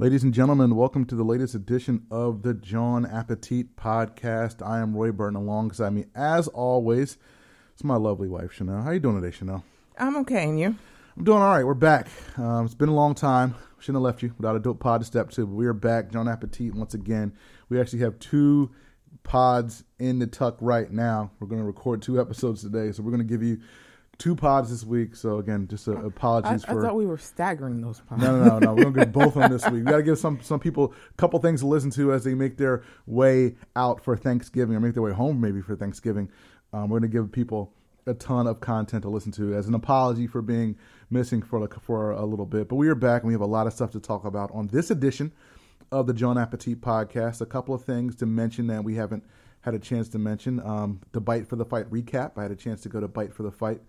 Ladies and gentlemen, welcome to the latest edition of the Jawn Appetit podcast. I am Roy Burton. Alongside me, as always, it's my lovely wife Chanel. How you doing today, Chanel? I'm okay, and you? I'm doing all right. We're back. Um, it's been a long time. Shouldn't have left you without a dope pod to step to. But we are back, Jawn Appetit, once again. We actually have two pods in the tuck right now. We're going to record two episodes today, so we're going to give you two pods this week. So again, just uh, apologies I, for. I thought we were staggering those pods. No, no, no, no. We're gonna get both on this week. We got to give some some people a couple things to listen to as they make their way out for Thanksgiving or make their way home maybe for Thanksgiving. Um, we're gonna give people a ton of content to listen to as an apology for being missing for like for a little bit. But we are back and we have a lot of stuff to talk about on this edition of the Jawn Appetit podcast. A couple of things to mention that we haven't had a chance to mention. Um, the Bite for the Fight recap. I had a chance to go to Bite for the Fight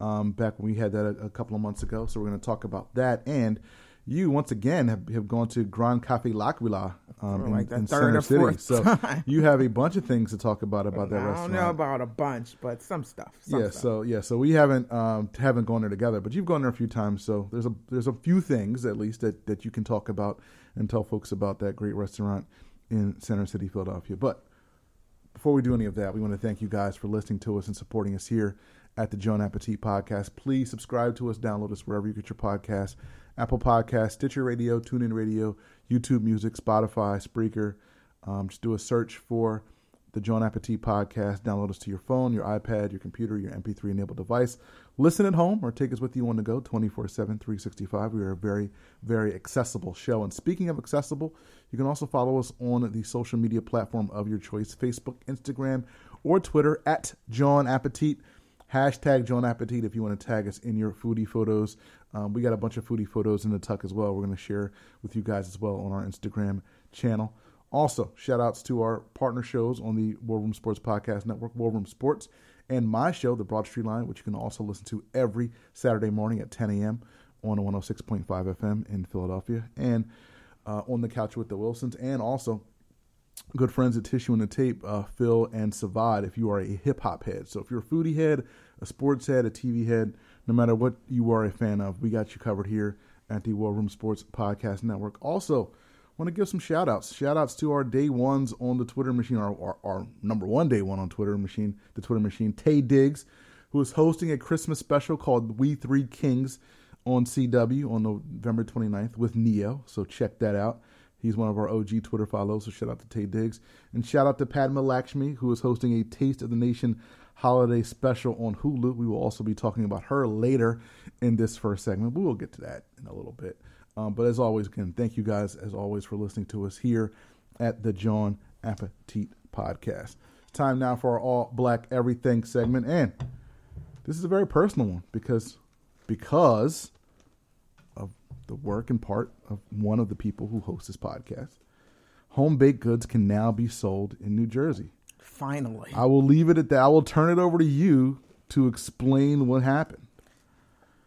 um, back when we had that a, a, couple of months ago. So we're going to talk about that. And you, once again, have, have gone to Grand Cafe L'Aquila um, like in, in Center City. So you have a bunch of things to talk about about that I restaurant. I don't know about a bunch, but some stuff. Some yeah, stuff. so yeah, so we haven't um, haven't gone there together, but you've gone there a few times. So there's a there's a few things at least that, that you can talk about and tell folks about that great restaurant in Center City, Philadelphia. But before we do any of that, we want to thank you guys for listening to us and supporting us here at the Jawn Appetit Podcast. Please subscribe to us, download us wherever you get your podcasts Apple Podcasts, Stitcher Radio, TuneIn Radio, YouTube Music, Spotify, Spreaker. Um, just do a search for the Jawn Appetit Podcast. Download us to your phone, your iPad, your computer, your MP3 enabled device. Listen at home or take us with you on the go 24 7, 365. We are a very, very accessible show. And speaking of accessible, you can also follow us on the social media platform of your choice Facebook, Instagram, or Twitter at Jawn Appetit. Hashtag Jawn Appetit if you want to tag us in your foodie photos. Um, we got a bunch of foodie photos in the tuck as well. We're going to share with you guys as well on our Instagram channel. Also, shout outs to our partner shows on the War Room Sports Podcast Network, War Room Sports, and my show, The Broad Street Line, which you can also listen to every Saturday morning at 10 a.m. on 106.5 FM in Philadelphia, and uh, on the couch with the Wilsons, and also good friends at Tissue and the Tape, uh, Phil and Savad, if you are a hip hop head. So if you're a foodie head, a sports head, a TV head, no matter what you are a fan of, we got you covered here at the War Room Sports Podcast Network. Also, want to give some shout outs. Shout outs to our day ones on the Twitter machine, our, our, our number one day one on Twitter machine, the Twitter machine, Taye Diggs, who is hosting a Christmas special called We Three Kings on CW on November 29th with Ne-Yo. So check that out. He's one of our OG Twitter follows, so shout out to Taye Diggs. And shout out to Padma Lakshmi, who is hosting a Taste of the Nation holiday special on Hulu. We will also be talking about her later in this first segment. We will get to that in a little bit. Um, but as always, again, thank you guys, as always, for listening to us here at the Jawn Appetit Podcast. It's time now for our All Black Everything segment. And this is a very personal one because because of the work and part of one of the people who hosts this podcast. Home baked goods can now be sold in New Jersey. Finally. I will leave it at that. I will turn it over to you to explain what happened.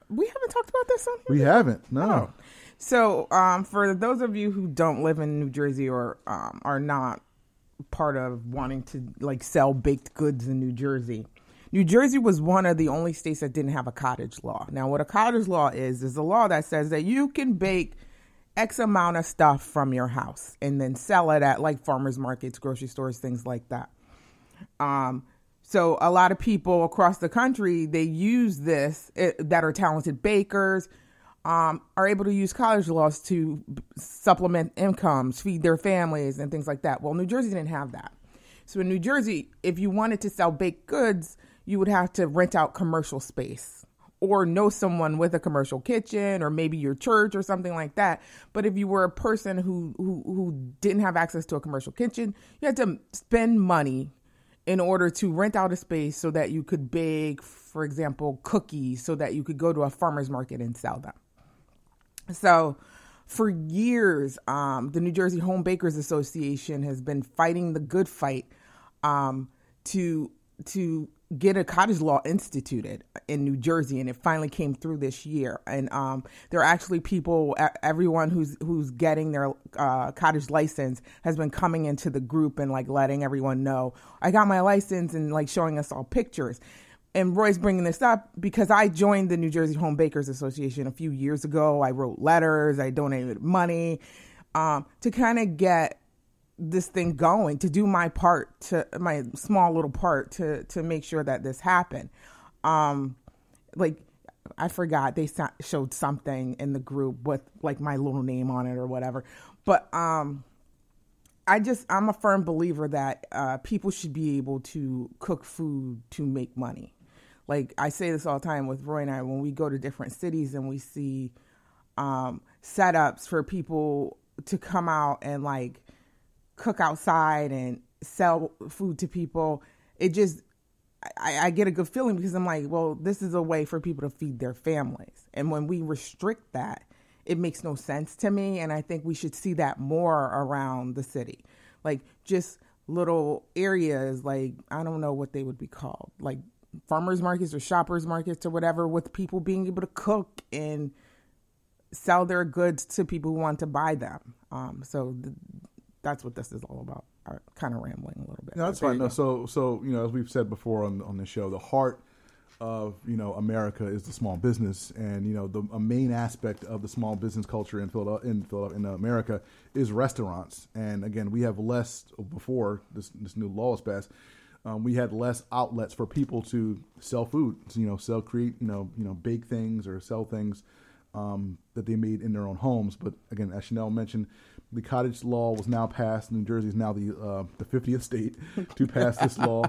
we haven't talked about this on here? We haven't. No. Oh. So, um, for those of you who don't live in New Jersey or um, are not part of wanting to like sell baked goods in New Jersey, New Jersey was one of the only states that didn't have a cottage law. Now, what a cottage law is is a law that says that you can bake X amount of stuff from your house and then sell it at like farmers markets, grocery stores, things like that. Um, so a lot of people across the country they use this eh, that are talented bakers um, are able to use cottage laws to supplement incomes, feed their families, and things like that. Well, New Jersey didn't have that. So in New Jersey, if you wanted to sell baked goods, you would have to rent out commercial space or know someone with a commercial kitchen or maybe your church or something like that. But if you were a person who who, who didn't have access to a commercial kitchen, you had to spend money in order to rent out a space so that you could bake, for example, cookies so that you could go to a farmer's market and sell them. So, for years, um, the New Jersey Home Bakers Association has been fighting the good fight um, to to get a cottage law instituted in New Jersey, and it finally came through this year. And um, there are actually people, everyone who's who's getting their uh, cottage license has been coming into the group and like letting everyone know I got my license and like showing us all pictures. And Roy's bringing this up because I joined the New Jersey Home Bakers Association a few years ago. I wrote letters, I donated money. um, to kind of get this thing going, to do my part, to my small little part to to make sure that this happened. Um, like I forgot they showed something in the group with like my little name on it or whatever, but um I just I'm a firm believer that uh, people should be able to cook food to make money. Like I say this all the time with Roy and I when we go to different cities and we see um, setups for people to come out and like cook outside and sell food to people. It just I, I, get a good feeling because I'm like, well, this is a way for people to feed their families. And when we restrict that, it makes no sense to me. And I think we should see that more around the city. Like just little areas, like, I don't know what they would be called, like farmers markets or shoppers markets or whatever, with people being able to cook and sell their goods to people who want to buy them. Um, so th- that's what this is all about. I'm kind of rambling a little bit. No, that's fine. No, so, so you know, as we've said before on on the show, the heart of you know America is the small business, and you know the a main aspect of the small business culture in Philadelphia, in, Philadelphia, in America is restaurants. And again, we have less before this this new law is passed. Um, we had less outlets for people to sell food, to, you know, sell create, you know, you know, bake things or sell things um, that they made in their own homes. But again, as Chanel mentioned, the cottage law was now passed. New Jersey is now the uh, the 50th state to pass this law.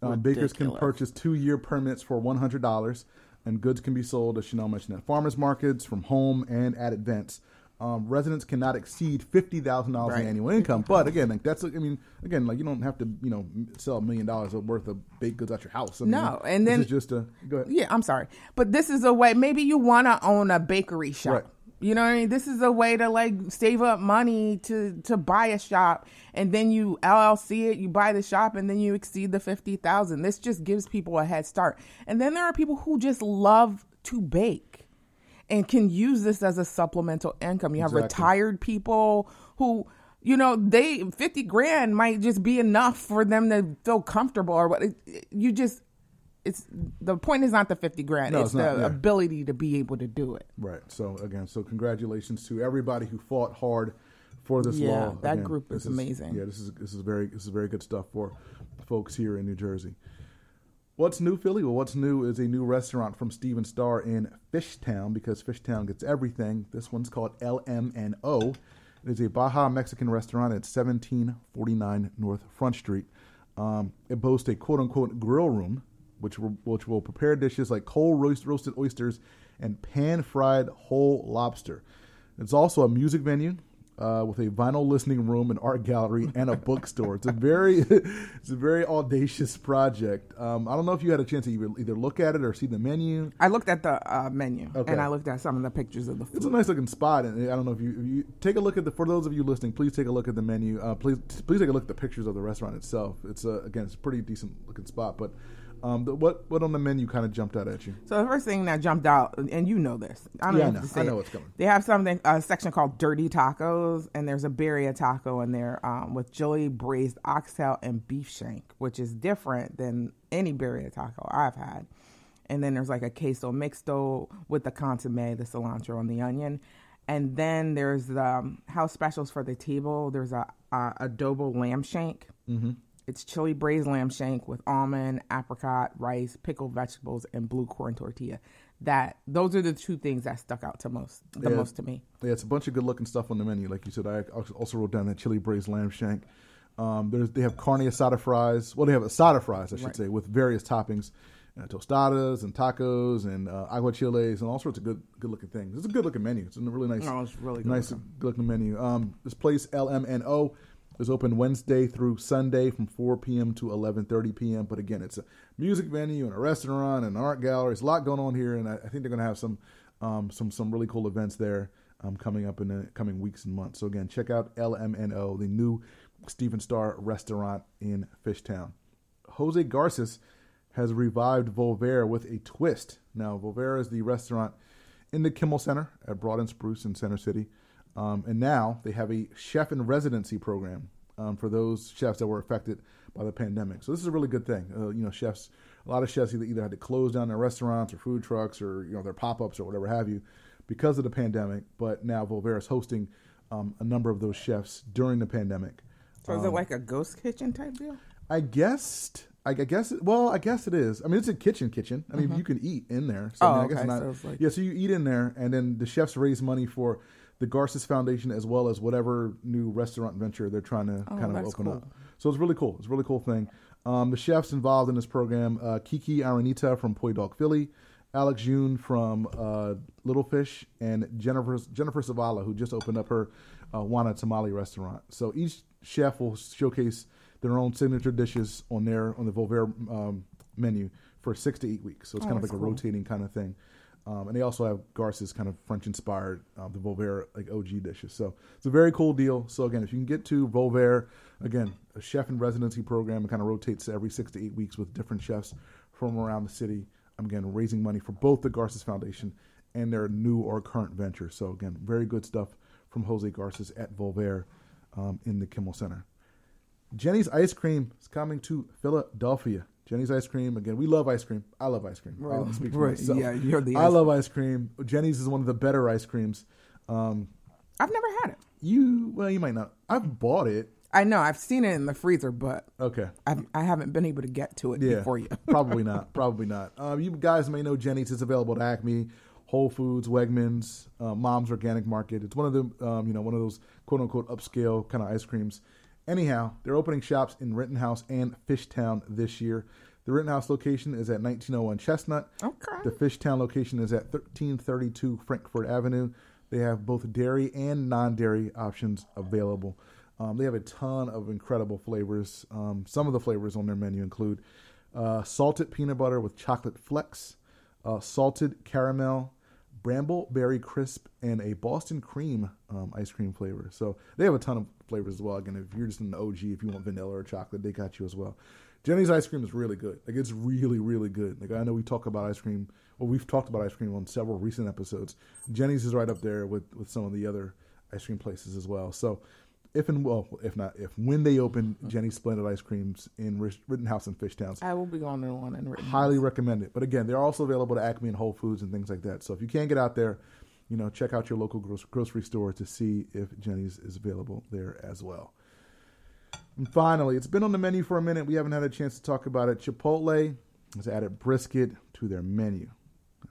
Um, bakers can purchase two year permits for $100, and goods can be sold, as Chanel mentioned, at farmers markets, from home, and at events. Um, residents cannot exceed fifty thousand dollars in annual income. But again, like that's I mean, again, like you don't have to you know sell a million dollars worth of baked goods at your house. I mean, no, and then just a go ahead. Yeah, I'm sorry, but this is a way. Maybe you want to own a bakery shop. Right. You know what I mean? This is a way to like save up money to to buy a shop, and then you LLC it, you buy the shop, and then you exceed the fifty thousand. This just gives people a head start. And then there are people who just love to bake and can use this as a supplemental income. You have exactly. retired people who you know they 50 grand might just be enough for them to feel comfortable or what you just it's the point is not the 50 grand no, it's, it's not, the yeah. ability to be able to do it right so again so congratulations to everybody who fought hard for this yeah, law that again, group is, is, amazing yeah this is this is very this is very good stuff for folks here in new jersey what's new philly? Well what's new is a new restaurant from stephen starr in fishtown because fishtown gets everything. This one's called lmno it is a baja mexican restaurant at 1749 north front street. Um, it boasts a quote unquote grill room which will, which will prepare dishes like cold roast, roasted oysters and pan fried whole lobster. It's also a music venue uh, with a vinyl listening room, an art gallery, and a bookstore. It's a very it's a very audacious project. Um, I don't know if you had a chance to either, either look at it or see the menu. I looked at the uh, menu okay. and I looked at some of the pictures of the food. It's a nice looking spot, and I don't know if you, if you take a look at the. For those of you listening, please take a look at the menu. Uh, please please take a look at the pictures of the restaurant itself. It's a, again, it's a pretty decent looking spot, but um, the, what what on the menu kind of jumped out at you? So the first thing that jumped out, and you know this, I don't yeah, know. I know what's coming. They have something a section called Dirty Tacos, and there's a birria taco in there um, with chili braised oxtail and beef shank, which is different than any birria taco I've had. And then there's like a queso mixto with the consomme, the cilantro, and the onion. And then there's the um, house specials for the table. There's a, a adobo lamb shank. Mm-hmm it's chili braised lamb shank with almond, apricot, rice, pickled vegetables, and blue corn tortilla. That those are the two things that stuck out to most the yeah, most to me. Yeah, it's a bunch of good looking stuff on the menu. Like you said, I also wrote down that chili braised lamb shank. Um, there's they have carne asada fries. Well, they have asada fries, I should right. say, with various toppings, uh, tostadas and tacos and uh, aguachiles and all sorts of good good looking things. It's a good looking menu. It's a really nice, no, it's really good nice looking. good looking menu. Um, this place LMNO is open Wednesday through Sunday from 4 p.m. to 11:30 p.m. But again, it's a music venue and a restaurant and an art gallery. There's a lot going on here, and I, I think they're going to have some um, some some really cool events there um, coming up in the coming weeks and months. So again, check out LMNO, the new Stephen Starr restaurant in Fishtown. Jose Garces has revived Volvere with a twist. Now, Volvere is the restaurant in the Kimmel Center at Broad and Spruce in Center City. Um, and now they have a chef in residency program um, for those chefs that were affected by the pandemic. So this is a really good thing. Uh, you know, chefs, a lot of chefs either, either had to close down their restaurants or food trucks or you know their pop ups or whatever have you because of the pandemic. But now Volver is hosting um, a number of those chefs during the pandemic. So is it like a ghost kitchen type deal? I guessed. I, I guess. Well, I guess it is. I mean, it's a kitchen, kitchen. I mean, you can eat in there. So I, Mm-hmm. Oh, mean, I guess okay. not. So like- yeah, so you eat in there, and then the chefs raise money for the Garces Foundation as well as whatever new restaurant venture they're trying to kind of Oh, open cool. up. So it's really cool. It's a really cool thing. Um, the chefs involved in this program: uh, Kiki Aranita from Poi Dog Philly, Alex Yoon from uh, Little Fish, and Jennifer Jennifer Zavala, who just opened up her uh, Juana Tamale restaurant. So each chef will showcase their own signature dishes on their on the Volver um, menu for six to eight weeks. So it's Oh, kind of like that's a rotating kind of thing. Um, and they also have Garces kind of French inspired, um, the Volver like OG dishes. So it's a very cool deal. So again, if you can get to Volver, again, a chef in residency program, it kind of rotates every six to eight weeks with different chefs from around the city. I'm again raising money for both the Garces Foundation and their new or current venture. So again, very good stuff from Jose Garces at Volver um, in the Kimmel Center. Jeni's Ice Cream is coming to Philadelphia. Jeni's Ice Cream again. We love ice cream. I love ice cream. Speak for right. Yeah, you're the I ice- love ice cream. Jeni's is one of the better ice creams. Um, I've never had it. you well, you might not. I've bought it. I know I've seen it in the freezer, but Okay. I've, I haven't been able to get to it Yeah. before you. probably not. Probably not. Um, you guys may know Jeni's is available at Acme, Whole Foods, Wegmans, uh, Mom's Organic Market. It's one of the um, you know one of those quote unquote upscale kind of ice creams. Anyhow, they're opening shops in Rittenhouse and Fishtown this year. The Rittenhouse location is at 1901 Chestnut. Okay. The Fishtown location is at 1332 Frankfort Avenue. They have both dairy and non-dairy options available. Um, they have a ton of incredible flavors. Um, some of the flavors on their menu include uh, salted peanut butter with chocolate flecks, uh, salted caramel, brambleberry crisp, and a Boston cream um, ice cream flavor. So they have a ton of flavors as well. Again, if you're just an OG, if you want vanilla or chocolate, they got you as well. Jeni's ice cream is really good. Like it's really, really good. Like I know we talk about ice cream, well, we've talked about ice cream on several recent episodes. Jeni's is right up there with with some of the other ice cream places as well. So if and well, if not if when they open Jeni's Splendid Ice Creams in Rittenhouse and Fishtowns, I will be going to the one and Rittenhouse. highly recommend it. But again, they're also available to Acme and Whole Foods and things like that. So if you can't get out there, you know, check out your local gro- grocery store to see if Jeni's is available there as well. And finally, it's been on the menu for a minute. We haven't had a chance to talk about it. Chipotle has added brisket to their menu.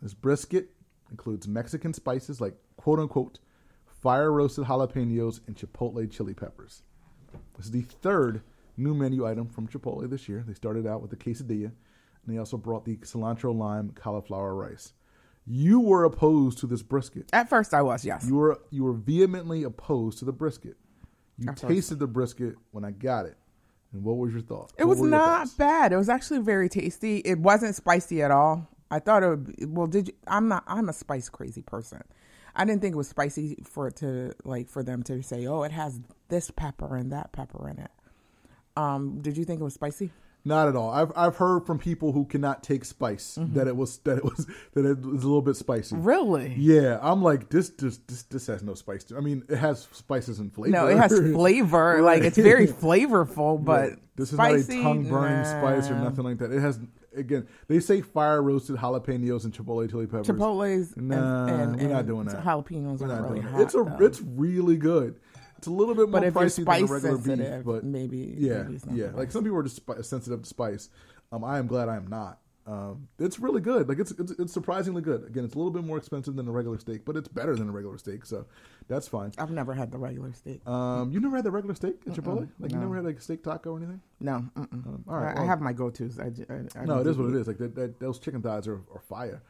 This brisket includes Mexican spices like quote unquote fire roasted jalapenos and chipotle chili peppers. This is the third new menu item from Chipotle this year. They started out with the quesadilla, and they also brought the cilantro lime cauliflower rice. You were opposed to this brisket. At first, I was yes. You were you were vehemently opposed to the brisket. You At first. tasted the brisket when I got it, and what was your thought? It What was not bad. It was actually very tasty. It wasn't spicy at all. I thought it would. Be, well, did you? I'm not. I'm a spice crazy person. I didn't think it was spicy for it to like for them to say, "Oh, it has this pepper and that pepper in it." Um, did you think it was spicy? Not at all. I've I've heard from people who cannot take spice Mm-hmm. that it was that it was that it was a little bit spicy. Really? Yeah, I'm like this. This this, this has no spice. To, I mean, it has spices and flavor. No, it has flavor. Like it's very flavorful, but Right. this is spicy, not a tongue burning nah. spice or nothing like that. It has again. They say fire roasted jalapenos and chipotle chili peppers. Chipotle's Nah, and, and, we're not doing that. Jalapenos We're not really doing hot. It's a though. it's really good. It's a little bit more But pricey than a regular beef, but maybe yeah, maybe yeah. Like some people are just sensitive to spice. Um, I am glad I am not. Um, it's really good. Like it's, it's it's surprisingly good. Again, it's a little bit more expensive than a regular steak, but it's better than a regular steak, so that's fine. I've never had the regular steak. Um, you never had the regular steak at Chipotle? Like you never had like a steak taco or anything? No, mm-mm. all right, I, I have my go-tos. I, j- I- I No, it is what it is. Like that, that those chicken thighs are, are fire.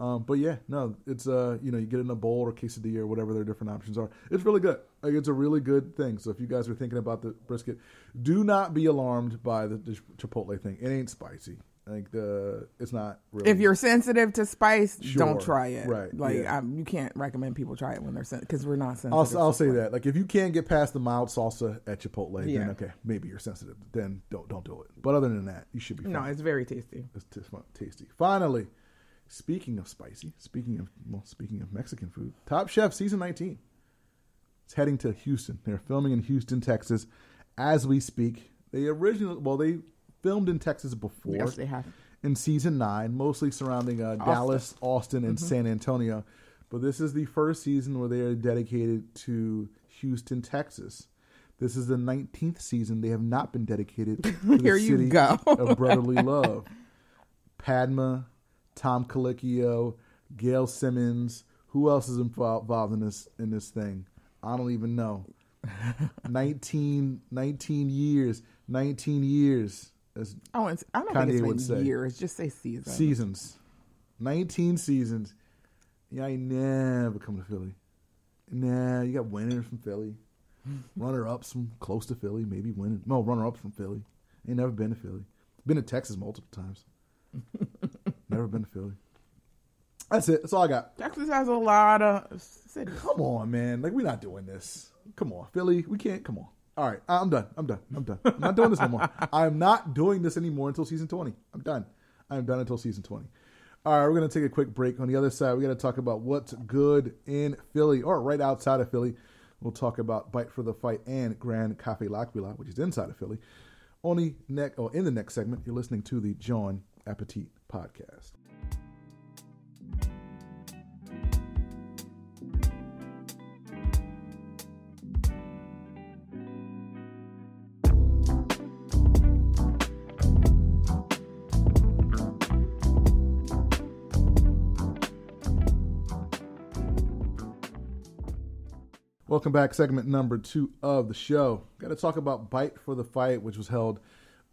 Um, but yeah, no, it's uh, you know, you get it in a bowl or quesadilla or whatever their different options are. It's really good. Like it's a really good thing. So if you guys are thinking about the brisket, do not be alarmed by the, the chipotle thing. It ain't spicy. Like the, it's not really. If you're sensitive to spice, Sure. don't try it. Right, Like yeah. um, you can't recommend people try it when they're sensitive because we're not sensitive. I'll, I'll say that. Like if you can't get past the mild salsa at Chipotle, Yeah. then okay, maybe you're sensitive. Then don't don't do it. But other than that, you should be fine. No, it's very tasty. It's t- tasty. Finally, speaking of spicy, speaking of well, speaking of Mexican food, Top Chef season 19. It's heading to Houston. They're filming in Houston, Texas, as we speak. They originally, well, they filmed in Texas before Yes, they have. in season nine, mostly surrounding uh, Dallas, Austin, and San Antonio. But this is the first season where they are dedicated to Houston, Texas. This is the 19th season. They have not been dedicated to the Here you city go. of brotherly love. Padma, Tom Colicchio, Gail Simmons. Who else is involved in this in this thing? I don't even know. 19, 19 years. 19 years. As I, wouldn't, I don't Kanye think it's say. been years. Just say season. seasons. 19 seasons. Yeah, I never come to Philly. Nah, you got winners from Philly. runner ups from close to Philly, maybe winning. No, runner ups from Philly. Ain't never been to Philly. Been to Texas multiple times. never been to Philly. That's it. That's all I got. Texas has a lot of cities. Come on, man. Like we're not doing this. Come on, Philly. We can't. Come on. All right, I'm done. I'm done. I'm done. I'm not doing this no more. I'm not doing this anymore until season 20. I'm done. I'm done until season 20. All right, we're gonna take a quick break. On the other side, we got to talk about what's good in Philly, or right outside of Philly. We'll talk about Bite for the Fight and Grand Cafe L'Aquila, which is inside of Philly. Only neck, or in the next segment, you're listening to the Jawn Appetit podcast. Welcome back, segment number two of the show. Got to talk about Bite for the Fight, which was held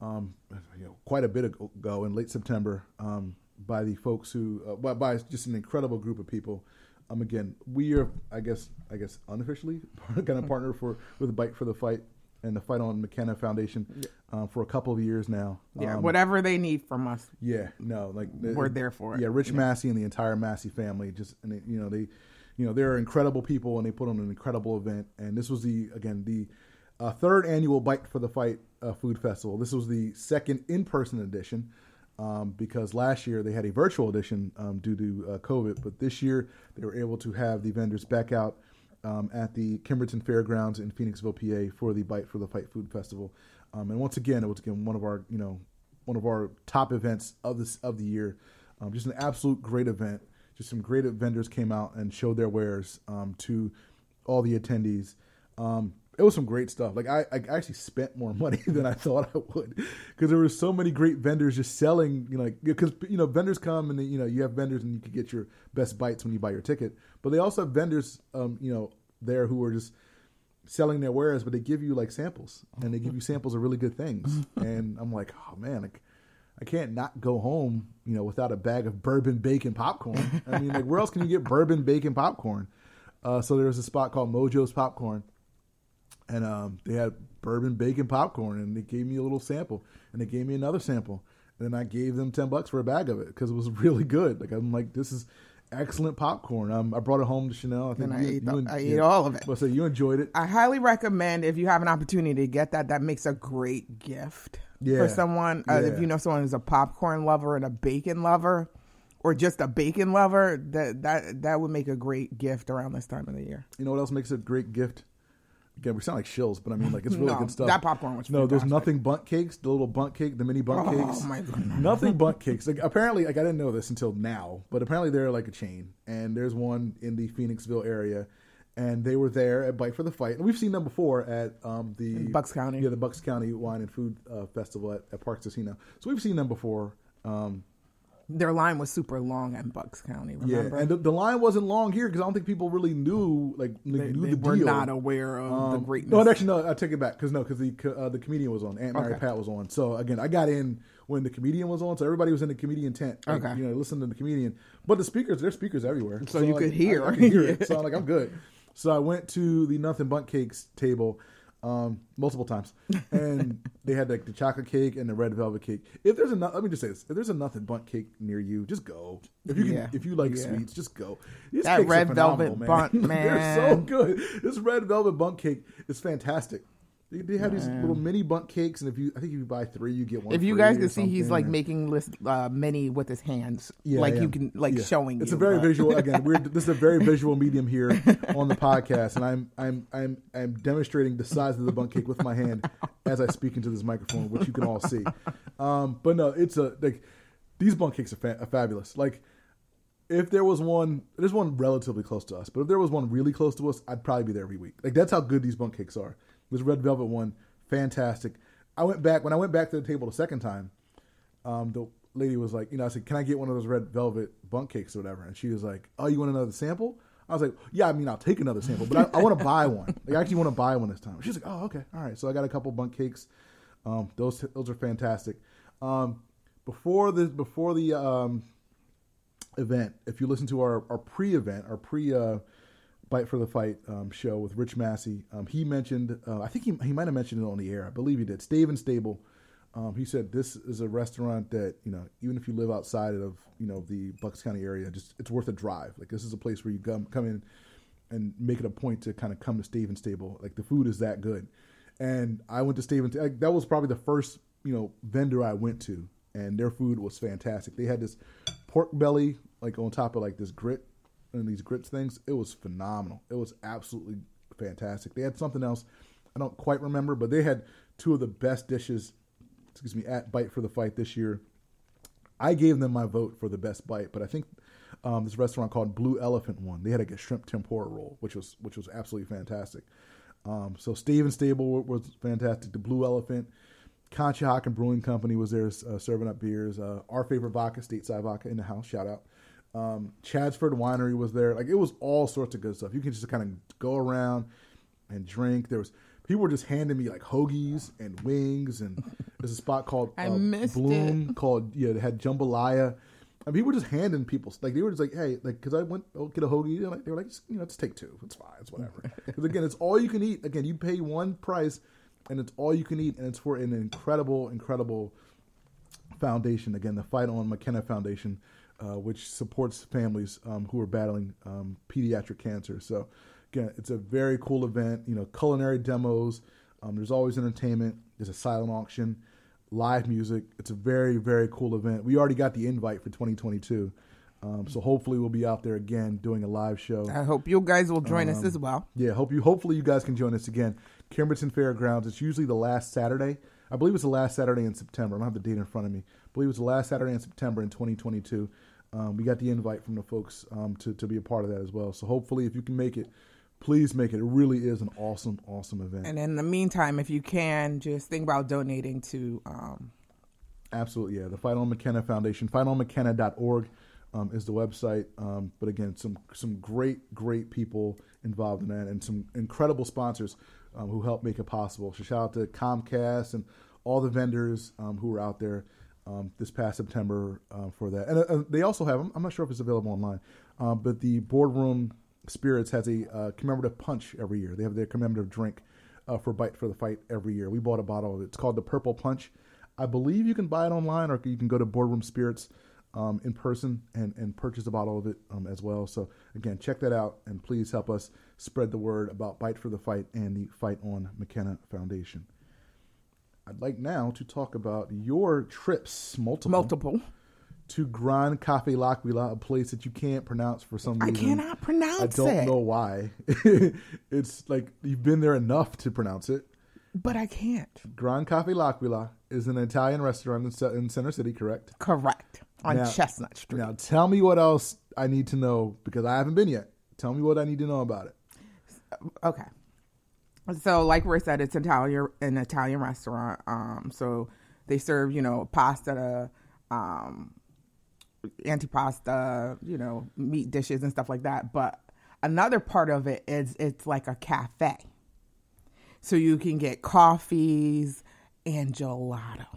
um, you know, quite a bit ago in late September um, by the folks who, uh, by, by just an incredible group of people. Um, again, we are, I guess, I guess unofficially kind of partner for with Bite for the Fight and the Fight on McKenna Foundation uh, for a couple of years now. Yeah, Um, whatever they need from us. yeah, no, like We're there for it. Yeah, Rich Massey and the entire Massey family just and they, you know they, you know they're incredible people and they put on an incredible event. And this was the again the uh, third annual Bite for the Fight uh, Food Festival. This was the second in person edition. Um, because last year they had a virtual edition um, due to uh, COVID, but this year they were able to have the vendors back out um, at the Kimberton Fairgrounds in Phoenixville, PA, for the Bite for the Fight Food Festival. Um, and once again, it was again one of our you know one of our top events of this of the year. Um, just an absolute great event. Just some great vendors came out and showed their wares um, to all the attendees. Um, it was some great stuff. Like I, I actually spent more money than I thought I would because there were so many great vendors just selling. You know, like because you know vendors come and they, you know you have vendors and you can get your best bites when you buy your ticket. But they also have vendors, um, you know, there who are just selling their wares, but they give you like samples and they give you samples of really good things. and I'm like, oh man, like I can't not go home, you know, without a bag of bourbon bacon popcorn. I mean, like where else can you get bourbon bacon popcorn? Uh, so there was a spot called Mojo's Popcorn, and um, they had bourbon bacon popcorn, and they gave me a little sample, and they gave me another sample, and then I gave them ten bucks for a bag of it because it was really good. Like I'm like, this is excellent popcorn. Um, I brought it home to Chanel. I think And I ate you the- I ate all of it. Well, so you enjoyed it. I highly recommend if you have an opportunity to get that. That makes a great gift Yeah. for someone. Uh, Yeah. If you know someone who's a popcorn lover and a bacon lover, or just a bacon lover, that that that would make a great gift around this time of the year. You know what else makes a great gift? Again, we sound like shills, but I mean, like it's really No, good stuff. that popcorn was no. There's fantastic. nothing Bundt cakes, the little Bundt cake, the mini Bundt Oh, cakes. my goodness. Nothing Bundt cakes. Like apparently, like I didn't know this until now, but apparently they're like a chain, and there's one in the Phoenixville area, and they were there at Bite for the Fight, and we've seen them before at um, the In Bucks County. yeah, the Bucks County Wine and Food uh, Festival at, at Parx Casino. So we've seen them before. Um, Their line was super long in Bucks County. yeah, Remember? and the, the line wasn't long here because I don't think people really knew like knew they, the were deal. not aware of the Um, greatness. No, actually, no. I take it back because no, because the uh, the comedian was on. Aunt Mary Okay. Pat was on. So again, I got in when the comedian was on. So everybody was in the comedian tent. like, Okay. you know, listen to the comedian. But the speakers, there's speakers everywhere. So you like, could hear. I, I hear it. So I'm like, I'm good. So I went to the nothing Bundt cakes table. Um, multiple times, and they had like the chocolate cake and the red velvet cake. If there's a, no- let me just say this: if there's a nothing Bundt cake near you, just go. If you can, Yeah. if you like Yeah. sweets, just go. These That red velvet phenomenal, Bundt, They're so good. This red velvet Bundt cake is fantastic. They, they have these little mini Bundt cakes, and if you, I think if you buy three, you get one. if you guys can see, he's like making list uh, many with his hands, Yeah, like I you can like Yeah. showing. It's you, a very but- visual. Again, we're this is a very visual medium here on the podcast, and I'm I'm I'm I'm demonstrating the size of the bun cake with my hand as I speak into this microphone, which you can all see. Um, but no, it's a like these bun cakes are, fa- are fabulous. Like if there was one, there's one relatively close to us, but if there was one really close to us, I'd probably be there every week. Like that's how good these bunk cakes are. This red velvet one, fantastic. I went back when I went back to the table the second time. Um, the lady was like, you know, I said, "Can I get one of those red velvet bunk cakes or whatever?" And she was like, "Oh, you want another sample?" I was like, "Yeah, I mean, I'll take another sample, but I, I want to buy one. Like, I actually want to buy one this time." She's like, "Oh, okay, all right." So I got a couple bunk cakes. Um, those those are fantastic. Um, before the before the um, event, if you listen to our, our pre-event, our pre uh, Bite for the Fight um, show with Rich Massey, um, he mentioned, uh, I think he, he might have mentioned it on the air. I believe he did. Stave and Stable. Um, he said this is a restaurant that you know, even if you live outside of you know the Bucks County area, just it's worth a drive. Like this is a place where you come come in and make it a point to kind of come to Stave and Stable. Like the food is that good. And I went to Stave and like, that was probably the first you know vendor I went to, and their food was fantastic. They had this pork belly like on top of like this grit and these grits things. It was phenomenal. It was absolutely fantastic. They had something else I don't quite remember, but they had two of the best dishes. Excuse me, at Bite for the Fight this year. I gave them my vote for the best bite, but I think um, this restaurant called Blue Elephant won. They had like a shrimp tempura roll, which was which was absolutely fantastic. Um, so Stave and Stable was fantastic. The Blue Elephant, Conshohocken Brewing Company was there uh, serving up beers. Uh, our favorite vodka, Stateside Vodka, in the house. Shout out. Um, Chaddsford Winery was there. Like it was all sorts of good stuff. You can just kind of go around and drink. There was people were just handing me like hoagies and wings, and there's a spot called I uh, Bloom it. called yeah, it had jambalaya. And people were just handing people like they were just like, hey, like because I went oh, get a hoagie, and like, they were like, you know, let's take two, it's fine, it's whatever. Because again, it's all you can eat. Again, you pay one price, and it's all you can eat, and it's for an incredible, incredible foundation. Again, the Fight on McKenna Foundation, uh, which supports families um, who are battling um, pediatric cancer. So, again, it's a very cool event. You know, culinary demos. Um, there's always entertainment. There's a silent auction, live music. It's a very, very cool event. We already got the invite for 2022. Um, so hopefully we'll be out there again doing a live show. I hope you guys will join us Um, as well. Yeah, hope you. Hopefully, you guys can join us again. Kimberton Fairgrounds. It's usually the last Saturday. I believe it's the last Saturday in September. I don't have the date in front of me. I believe it's the last Saturday in September in 2022. Um, we got the invite from the folks um, to to be a part of that as well. So hopefully, if you can make it, please make it. It really is an awesome, awesome event. And in the meantime, if you can, just think about donating to. Um, Absolutely, yeah. The Fight on McKenna Foundation, fightonmckenna.org um, is the website. Um, but again, some some great, great people involved in that, and some incredible sponsors um, who help make it possible. So shout out to Comcast and all the vendors um, who were out there um, this past September uh, for that. And uh, they also have, I'm not sure if it's available online, uh, but the Boardroom Spirits has a uh, commemorative punch every year. They have their commemorative drink uh, for Bite for the Fight every year. We bought a bottle of it. It's called the Purple Punch. I believe you can buy it online or you can go to Boardroom Spirits um, in person and, and purchase a bottle of it um, as well. So, again, check that out and please help us spread the word about Bite for the Fight and the Fight on McKenna Foundation. I'd like now to talk about your trips, multiple, multiple. to Gran Cafe L'Aquila, a place that you can't pronounce for some reason. I cannot pronounce it. I don't it, know why. it's like you've been there enough to pronounce it. but I can't. Gran Cafe L'Aquila is an Italian restaurant in, in Center City, correct? Correct on Now- Chestnut Street. Now, tell me what else I need to know because I haven't been yet. Tell me what I need to know about it. Okay. So, like we said, it's Italian an Italian restaurant. Um, so they serve, you know, pasta, um, antipasta, you know, meat dishes and stuff like that. But another part of it is it's like a cafe. So you can get coffees and gelato.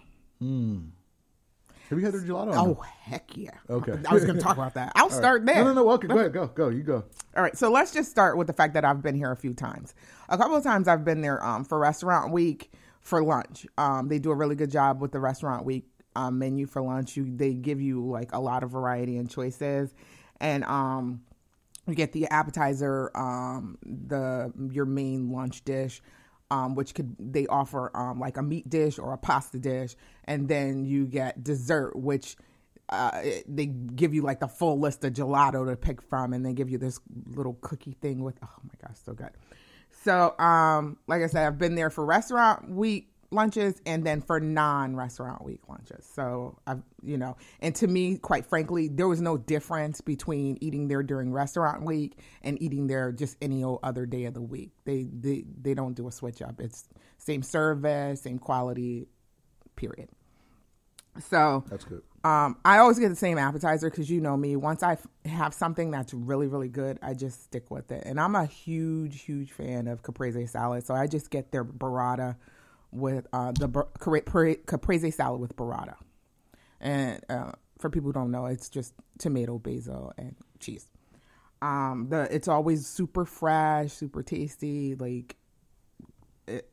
Have you had their gelato? Oh no? heck yeah! Okay. I was going to talk about that. I'll start there. No, no, no. Okay, go ahead. Go, go. You go. All right, so let's just start with the fact that I've been here a few times. A couple of times I've been there um, for restaurant week for lunch. Um, they do a really good job with the restaurant week um, menu for lunch. You they give you like a lot of variety and choices, and um, you get the appetizer, um, the your main lunch dish. Um, which could they offer um, like a meat dish or a pasta dish, and then you get dessert, which uh, they give you like the full list of gelato to pick from, and they give you this little cookie thing with oh my gosh, so good. So, um, like I said, I've been there for restaurant week lunches and then for non-restaurant week lunches. So I've you know, and to me, quite frankly, there was no difference between eating there during restaurant week and eating there just any old other day of the week. They they they don't do a switch up. It's same service, same quality, period. So That's good. um, I always get the same appetizer because you know me. Once I f- have something that's really, really good, I just stick with it. And I'm a huge, huge fan of caprese salad, so I just get their burrata with uh, the caprese salad with burrata. And uh, for people who don't know, it's just tomato, basil, and cheese. Um, the it's always super fresh, super tasty. Like it,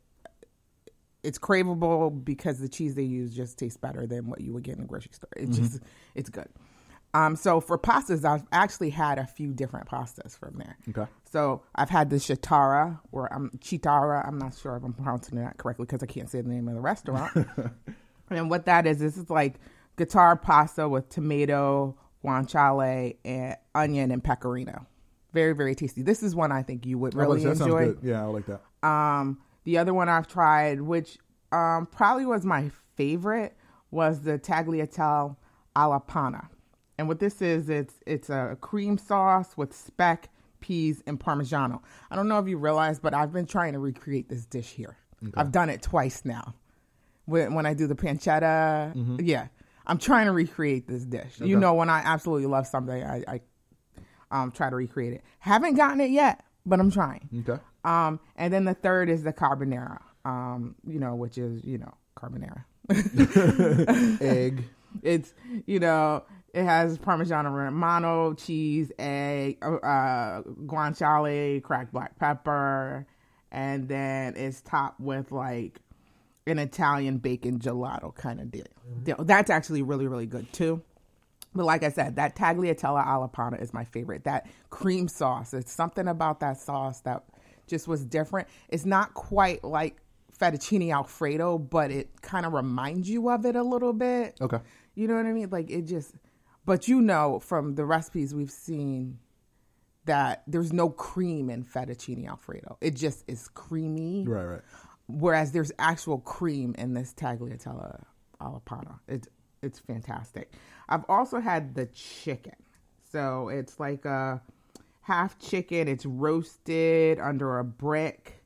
it's craveable because the cheese they use just tastes better than what you would get in the grocery store. It's just it's good. Um, so for pastas, I've actually had a few different pastas from there. Okay. So I've had the chitarra or um, chitarra. I'm not sure if I'm pronouncing that correctly because I can't say the name of the restaurant. and what that is, this is like guitar pasta with tomato, guanciale, and onion and pecorino. Very very tasty. This is one I think you would really like, enjoy. good. Yeah, I like that. Um, the other one I've tried, which um, probably was my favorite, was the tagliatelle alla panna. And what this is, it's it's a cream sauce with speck, peas, and parmigiano. I don't know if you realize, but I've been trying to recreate this dish here. I've done it twice now. When when I do the pancetta, yeah, I'm trying to recreate this dish. You know, when I absolutely love something, I, I um, try to recreate it. Haven't gotten it yet, but I'm trying. Okay. Um, and then the third is the carbonara, um, you know, which is, you know, carbonara. Egg. It's, you know, it has Parmigiano Romano, cheese, egg, uh, uh, guanciale, cracked black pepper, and then it's topped with like an Italian bacon gelato kind of deal. deal. That's actually really, really good too. But like I said, that tagliatella alla panna is my favorite. That cream sauce, it's something about that sauce that just was different. It's not quite like fettuccine alfredo, but it kind of reminds you of it a little bit. Okay. You know what I mean? Like it just, but you know from the recipes we've seen that there's no cream in fettuccine alfredo. It just is creamy. Right, right. Whereas there's actual cream in this tagliatelle alla panna. It's it's fantastic. I've also had the chicken. So it's like a half chicken. It's roasted under a brick,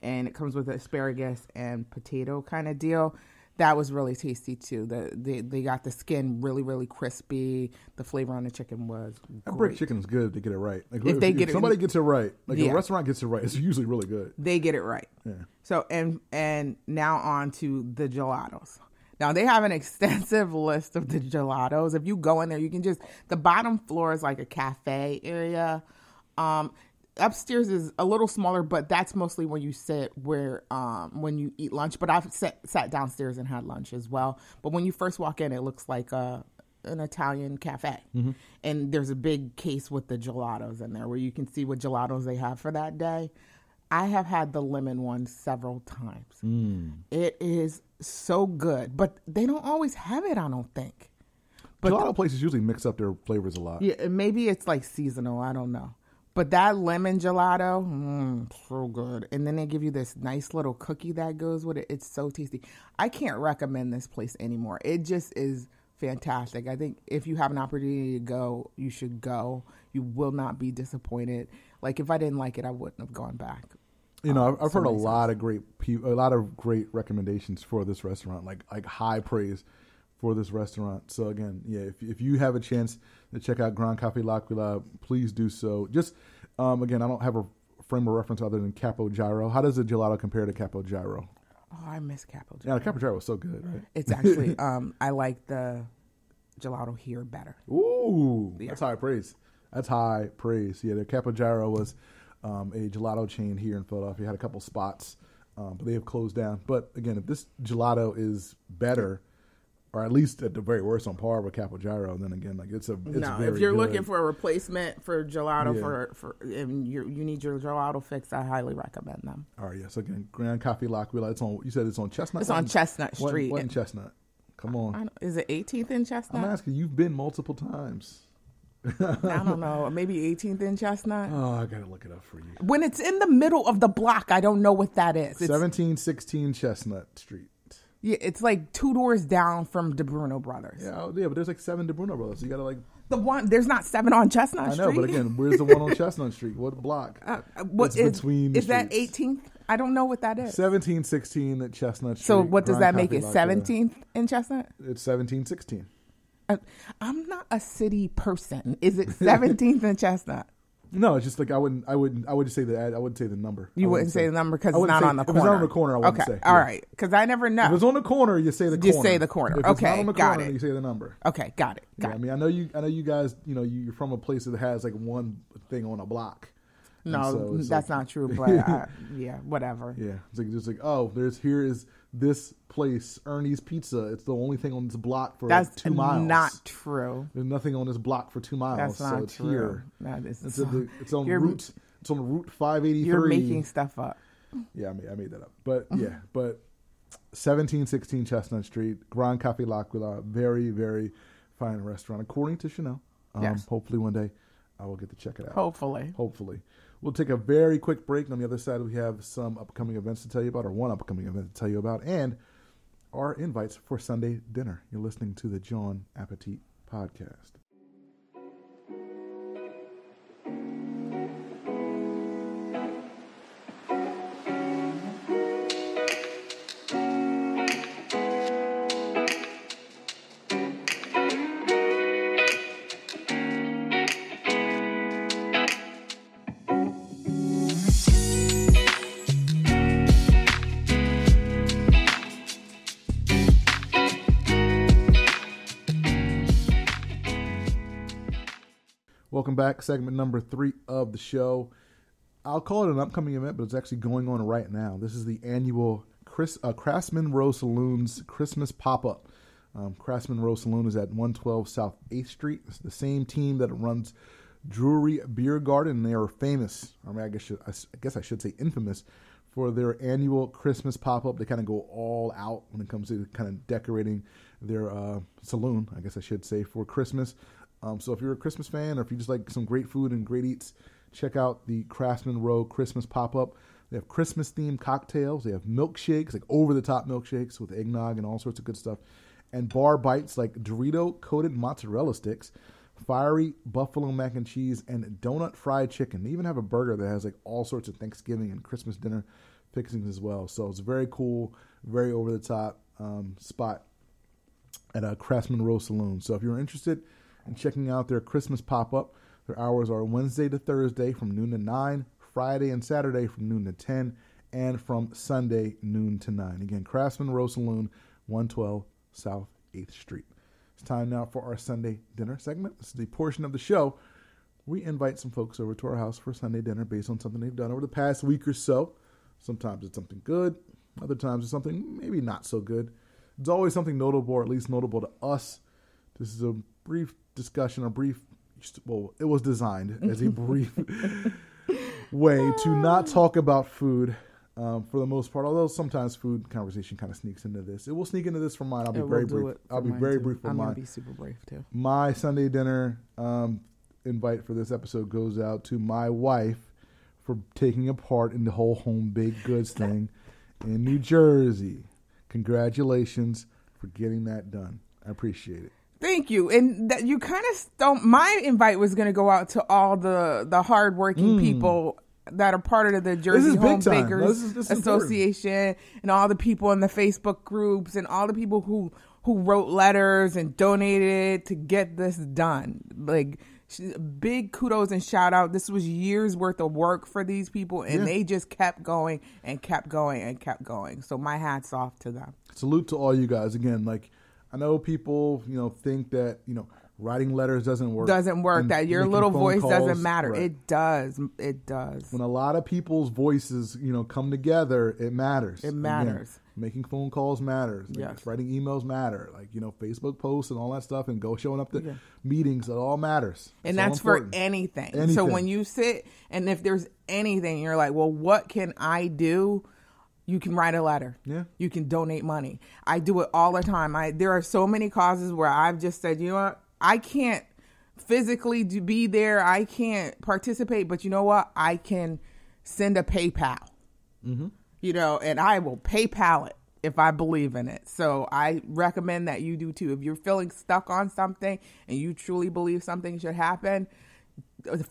and it comes with asparagus and potato kind of deal. That was really tasty too. The they, they got the skin really really crispy. The flavor on the chicken was That great. brick chicken is good if they get it right. Like, If they get it- somebody gets it right, like Yeah. a restaurant gets it right, it's usually really good. they get it right. Yeah. So and and now on to the gelatos. Now they have an extensive list of the gelatos. If you go in there, you can just the bottom floor is like a cafe area. Um upstairs is a little smaller, but that's mostly where you sit where um when you eat lunch. But I've sat sat downstairs and had lunch as well. But when you first walk in, it looks like a an Italian cafe. Mm-hmm. And there's a big case with the gelatos in there where you can see what gelatos they have for that day. I have had the lemon one several times. Mm. It is so good, but they don't always have it, I don't think. But a lot of places usually mix up their flavors a lot. Yeah, maybe it's like seasonal, I don't know. But that lemon gelato, mm, so good. And then they give you this nice little cookie that goes with it. It's so tasty. I can't recommend this place anymore. It just is fantastic. I think if you have an opportunity to go, you should go. You will not be disappointed. Like if I didn't like it, I wouldn't have gone back. You know, I've, I've heard a lot of great, pe- a lot of great recommendations for this restaurant, like like high praise for this restaurant. So again, yeah, if if you have a chance to check out Grand Cafe L'Aquila, please do so. Just um, again, I don't have a frame of reference other than Capogiro. How does the gelato compare to Capogiro? Oh, I miss Capo. Yeah, the Capogiro is so good, right? It's actually um I like the gelato here better. Ooh, that's high praise. That's high praise. Yeah, the Capogiro was um, a gelato chain here in Philadelphia. Had a couple spots, um, but they have closed down. But again, if this gelato is better, or at least at the very worst on par with Capogiro, then again, like it's a it's no, if you're good. looking for a replacement for gelato Yeah. for for and you you need your gelato fix, I highly recommend them. all right, yes, again, Grand Cafe L'Aquila. It's on. You said it's on Chestnut. It's on Chestnut Street. What in Chestnut? Come on. Is it 18th in Chestnut? I'm asking. You've been multiple times. I don't know. Maybe 18th in Chestnut. Oh, I gotta look it up for you. When it's in the middle of the block, I don't know what that is. It's, Seventeen sixteen Chestnut Street. Yeah, it's like two doors down from Di Bruno Brothers. Yeah, oh, yeah, but there's like seven Di Bruno brothers. You gotta like. The one there's not seven on Chestnut I know, but again, where's the one on Chestnut Street? What block? uh, what It's is between is that 18th? I don't know what that is. 17, 16 at Chestnut Street. so what does that make Coffee it? Locker. 17th in Chestnut? It's seventeen sixteen. Uh, I'm not a city person. Is it 17th in Chestnut? No, it's just like I wouldn't. I wouldn't. I would just say the. I wouldn't say the number. You I wouldn't say the number because it's wouldn't say- on the if corner. it's not on the corner, I wouldn't okay, say, all right. Because I never know. If it's on the corner, you say the Just corner. say the corner. If it's Okay, not on the got corner, it. you say the number. okay, got it. Yeah, Got I mean, I know you. I know you guys. You know, you- you're from a place that has like one thing on a block. No, so that's like- not true. But I, yeah, whatever. Yeah, it's like just like oh, there's here is this place, Ernie's Pizza. It's the only thing on this block for That's two miles. not true. There's nothing on this block for two miles. That's so not it's true. here. That is It's, so- the, it's on route. It's on Route 583. You're making stuff up. Yeah, I made, I made that up. But yeah, but 1716 Chestnut Street, Grand Cafe L'Aquila, very, very fine restaurant, according to Chanel. Um, Yes. Hopefully one day I will get to check it out. Hopefully. Hopefully. We'll take a very quick break. On the other side, we have some upcoming events to tell you about, or one upcoming event to tell you about, and our invites for Sunday dinner. You're listening to the Jawn Appetit Podcast. Welcome back. Segment number three of the show. I'll call it an upcoming event, but it's actually going on right now. This is the annual Chris, uh, Craftsman Row Saloon's Christmas pop up. Um, Craftsman Row Saloon is at 112 South 8th Street. It's the same team that runs Drury Beer Garden. They are famous, I mean, I guess, I guess I should say infamous, for their annual Christmas pop up. They kind of go all out when it comes to kind of decorating their uh, saloon, I guess I should say, for Christmas. Um, so if you're a Christmas fan or if you just like some great food and great eats, check out the Craftsman Row Christmas pop up. They have Christmas themed cocktails. They have milkshakes, like over the top milkshakes with eggnog and all sorts of good stuff. And bar bites like Dorito coated mozzarella sticks, fiery buffalo mac and cheese, and donut fried chicken. They even have a burger that has like all sorts of Thanksgiving and Christmas dinner fixings as well. So it's very cool, very over the top um, spot at a Craftsman Row Saloon. So if you're interested in checking out their Christmas pop up, their hours are Wednesday to Thursday from noon to 9, Friday and Saturday from noon to 10, and from Sunday noon to 9. Again, Craftsman Row Saloon, 112 South 8th Street. It's time now for our Sunday dinner segment. This is the portion of the show we invite some folks over to our house for Sunday dinner based on something they've done over the past week or so. Sometimes it's something good, other times it's something maybe not so good. It's always something notable, or at least notable to us. This is a brief discussion, a brief, well, it was designed as a brief way to not talk about food um, for the most part. Although sometimes food conversation kind of sneaks into this. It will sneak into this for mine. I'll be It very brief. I'll be very too. brief for I'm mine gonna be super brief too. my Sunday dinner um, invite for this episode goes out to my wife for taking a part in the whole home baked goods thing in New Jersey. Congratulations for getting that done. I appreciate it. Thank you. And that you kind of don't. My invite was going to go out to all the the hardworking people that are part of the Jersey Mm. Home. Bakers This is- this is important. Association, and all the people in the Facebook groups, and all the people who who wrote letters and donated to get this done. Like big kudos and shout out. This was years worth of work for these people, and Yeah. they just kept going and kept going and kept going. So my hats off to them. Salute to all you guys. Again, like I know people, you know, think that you know writing letters doesn't work. Doesn't work. That your little voice calls- doesn't matter. right. It does. It does. when a lot of people's voices, you know, come together, it matters. It Again, matters. making phone calls matters. Like, Yes. Writing emails matter. Like, you know, Facebook posts and all that stuff and go showing up to Yeah. meetings, it all matters. and It's that's for important. anything. So when you sit and if there's anything, you're like, well, what can I do? You can write a letter. Yeah. You can donate money. I do it all the time. I there are so many causes where I've just said, you know what, I can't physically do, be there. I can't participate, but you know what? I can send a PayPal. Mm-hmm. You know, and I will PayPal it. if I believe in it. So I recommend that you do too. If you're feeling stuck on something and you truly believe something should happen,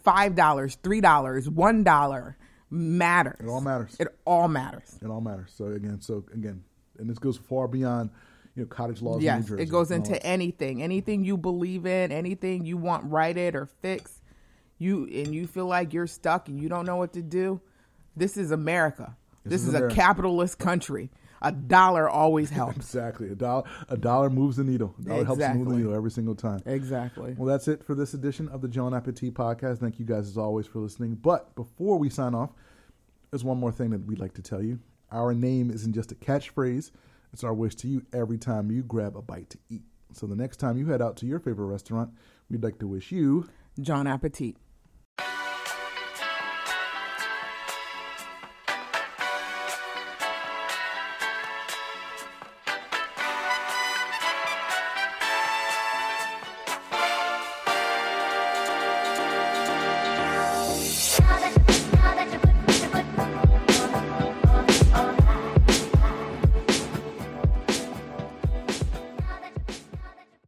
five dollars, three dollars, one dollar matters. It all matters. It all matters. It all matters. So again, so again, and this goes far beyond you know cottage laws. in Yes, New Jersey it goes into anything, anything you believe in, anything you want righted or fixed. You and you feel like you're stuck and you don't know what to do. This is America. This This, is is, America. a capitalist country. A dollar always helps. exactly a dollar. A dollar moves the needle. A dollar helps move the needle every single time. exactly. Well, that's it for this edition of the Jawn Appetit podcast. Thank you guys as always for listening. But before we sign off, there's one more thing that we'd like to tell you. Our name isn't just a catchphrase, it's our wish to you every time you grab a bite to eat. So the next time you head out to your favorite restaurant, we'd like to wish you Jawn Appetit.